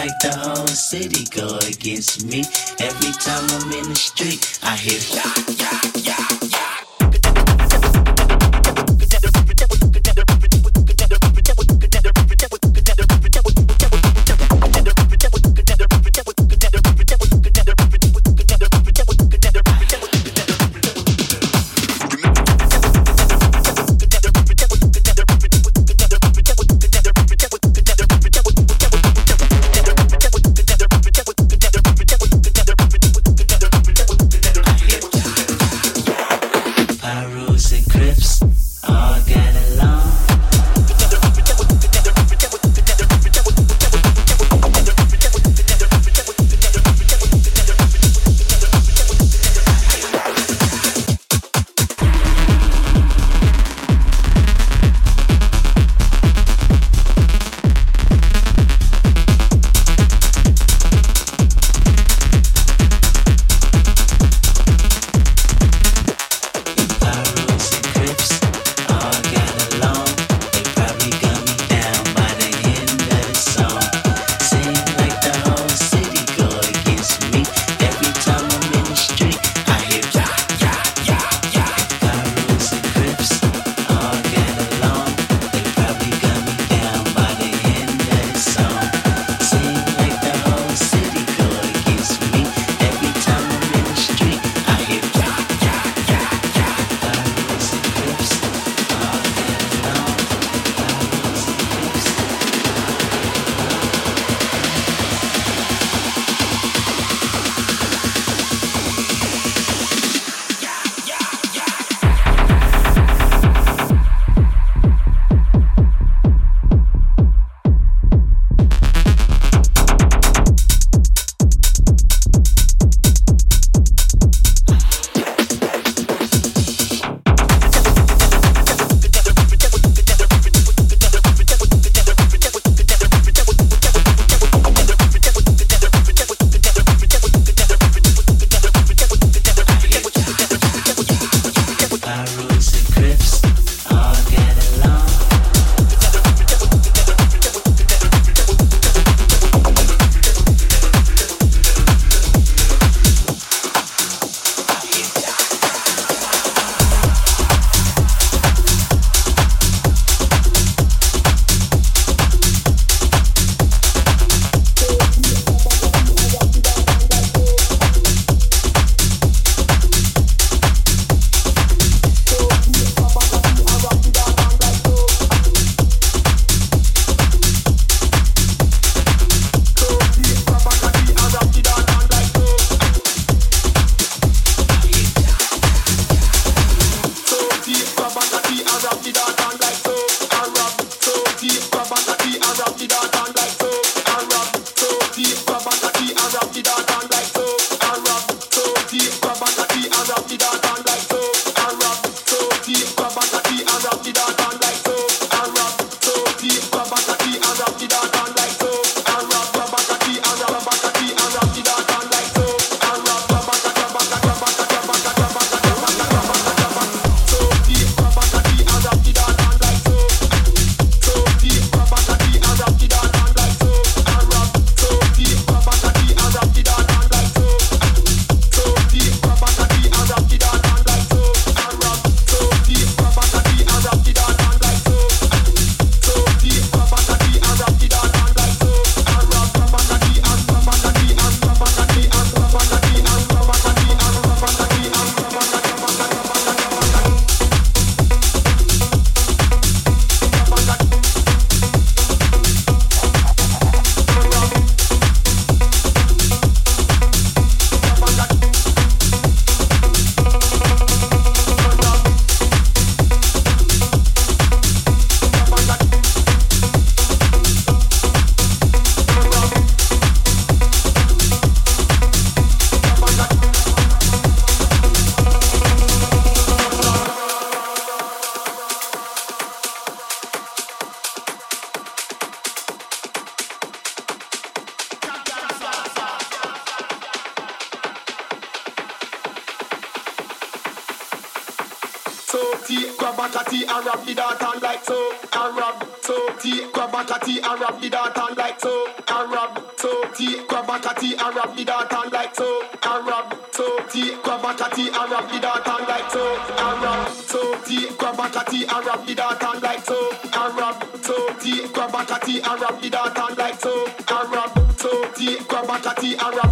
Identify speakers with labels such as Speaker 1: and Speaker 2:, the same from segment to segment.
Speaker 1: like the whole city go against me. Every time I'm in the street, I hear
Speaker 2: Bakati, Arab, me that and like so. Arab, so, T, Grab Bakati, Arab, me that and like so. Arab, so, T, Grab Bakati, Arab.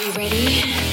Speaker 2: you ready?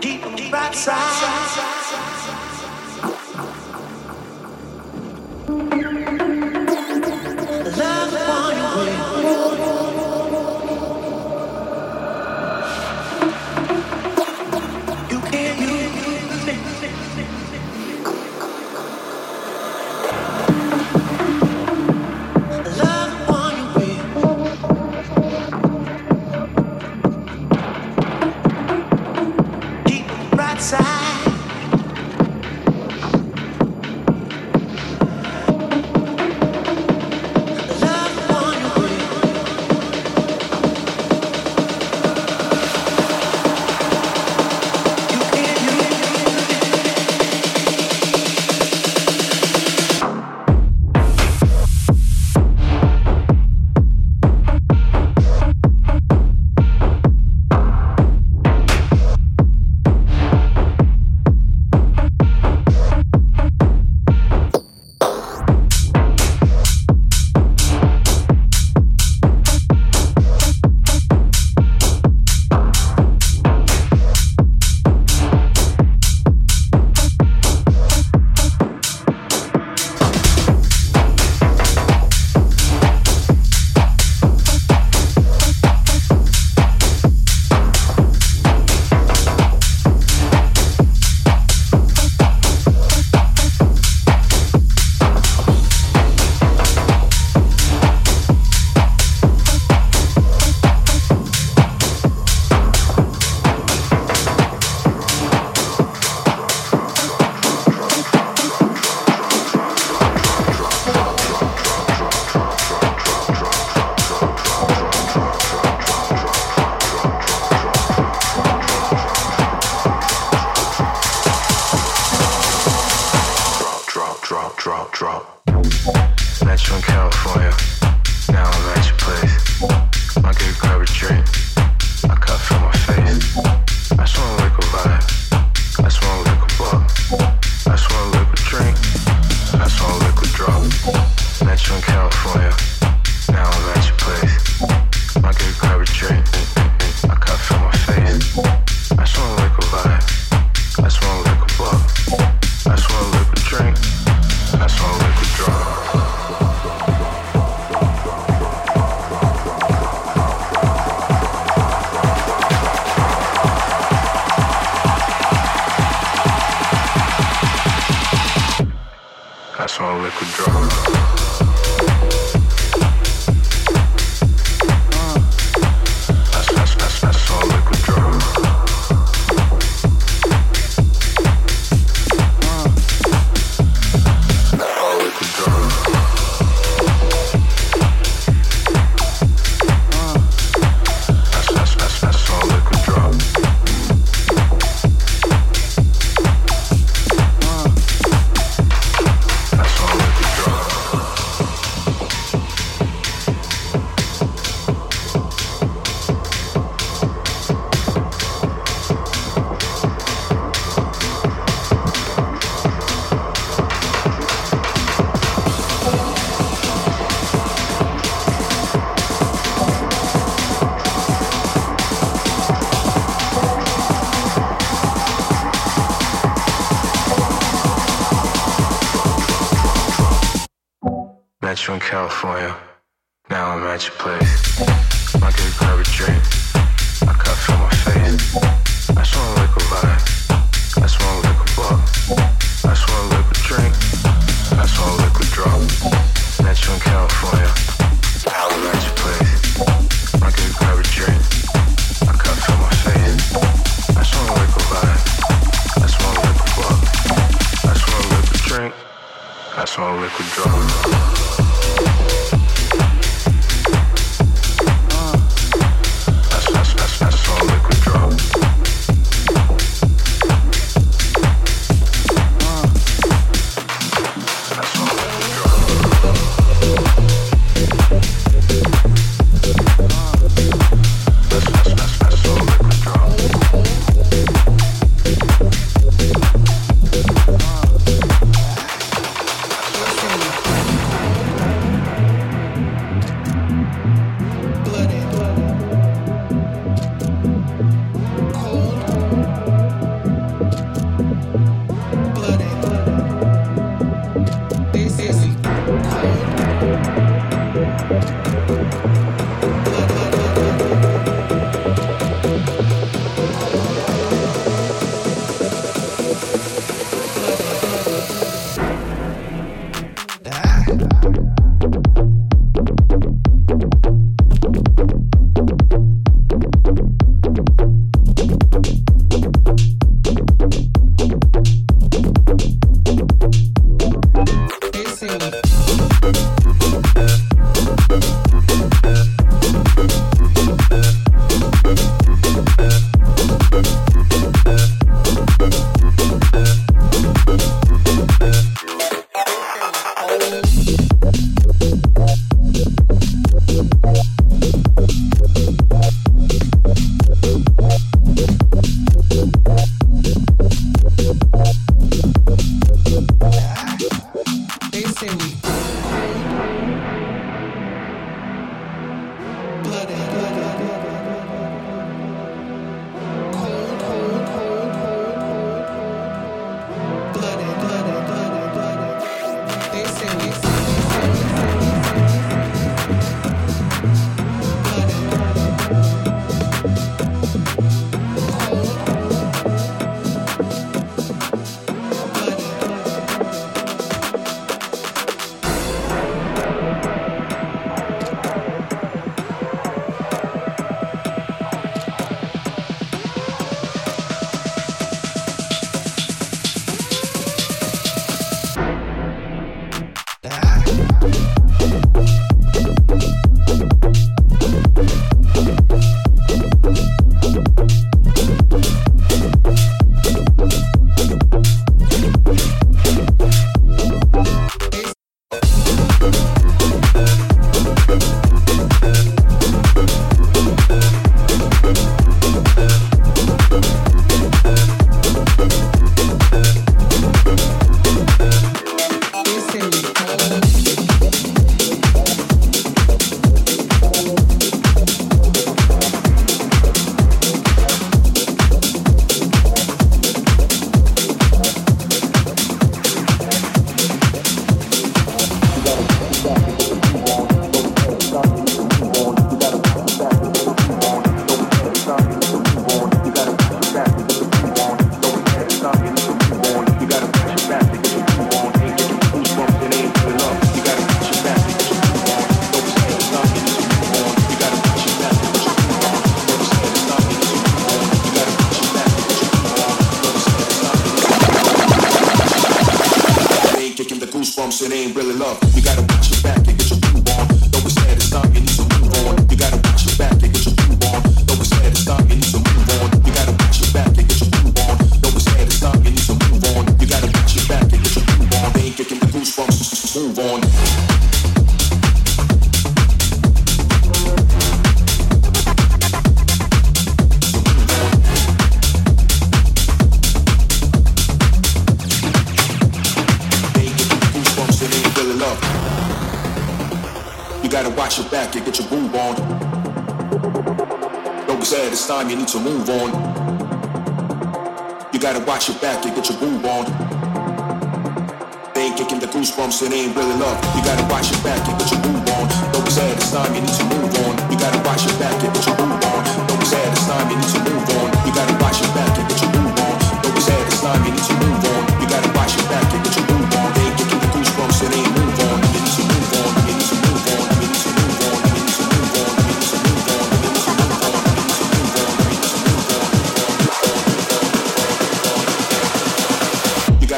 Speaker 2: Keep them backside. California. Now I'm at your place. I get grab a drink. I cut from my face. I just wanna lick a vibe. I just wanna lick a buck. I just wanna lick a drink. I just wanna lick a drop. Met you in California. Now I'm at your place. I get grab a drink. I cut from my face. I just wanna lick a vibe. I just wanna lick a buck. I just wanna lick a drink. I just wanna lick a
Speaker 3: drop. You
Speaker 4: gotta watch your back and what you move on. Though it's sad, it's time you need to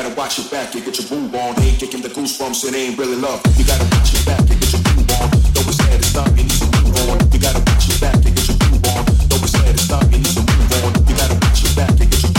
Speaker 4: gotta watch your back You get your boob on. Ain't kicking the goosebumps, it ain't really love. You gotta watch your back You get your boob on. Don't be sad, it's not, you need to move on. You gotta watch your back You get your boob on. Don't be sad, it's not, you need to move on. You gotta watch your back You get your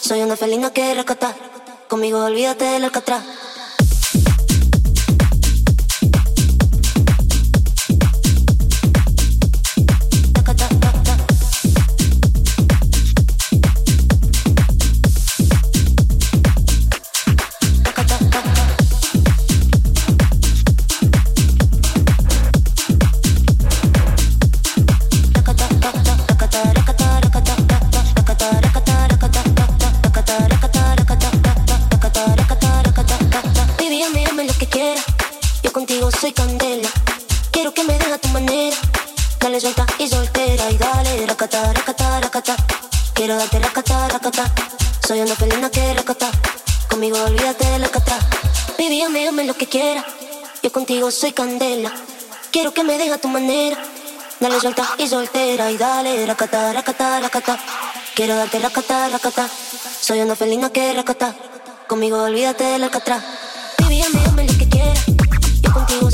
Speaker 5: Soy una felina que recata. Conmigo olvídate del alcatraz. suelta y soltera y dale racata, racata, racata. Quiero darte racata, racata. Soy una pelona que racata. Conmigo olvídate de la cata. Baby, ame, ame lo que quiera. Yo contigo soy candela. Quiero que me deja tu manera. Dale suelta y soltera y dale racata, racata, racata. Quiero darte racata, racata. Soy una felina que racata. Conmigo olvídate del alcatraz. Baby, ame, ame lo que quiera. Yo contigo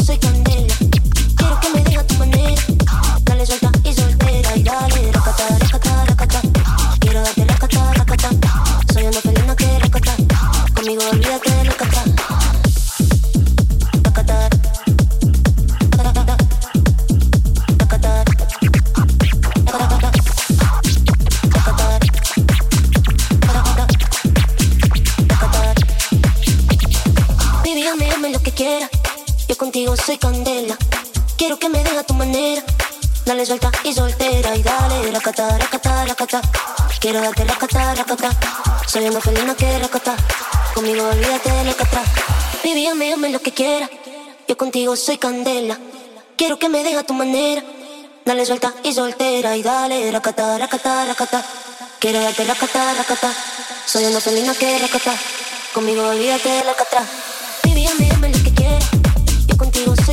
Speaker 5: suelta y soltera y dale racata, racata, racata. Quiero darte racata, racata. Soy una felina que racata. Conmigo olvídate de racata. Baby, ame, ame lo que quiera. Yo contigo soy candela. Quiero que me deja tu manera. Dale suelta y soltera y dale racata, racata, racata. Quiero darte racata, racata. Soy una felina que racata. Conmigo olvídate de racata. Baby, ame, ame lo que quiera. Yo contigo soy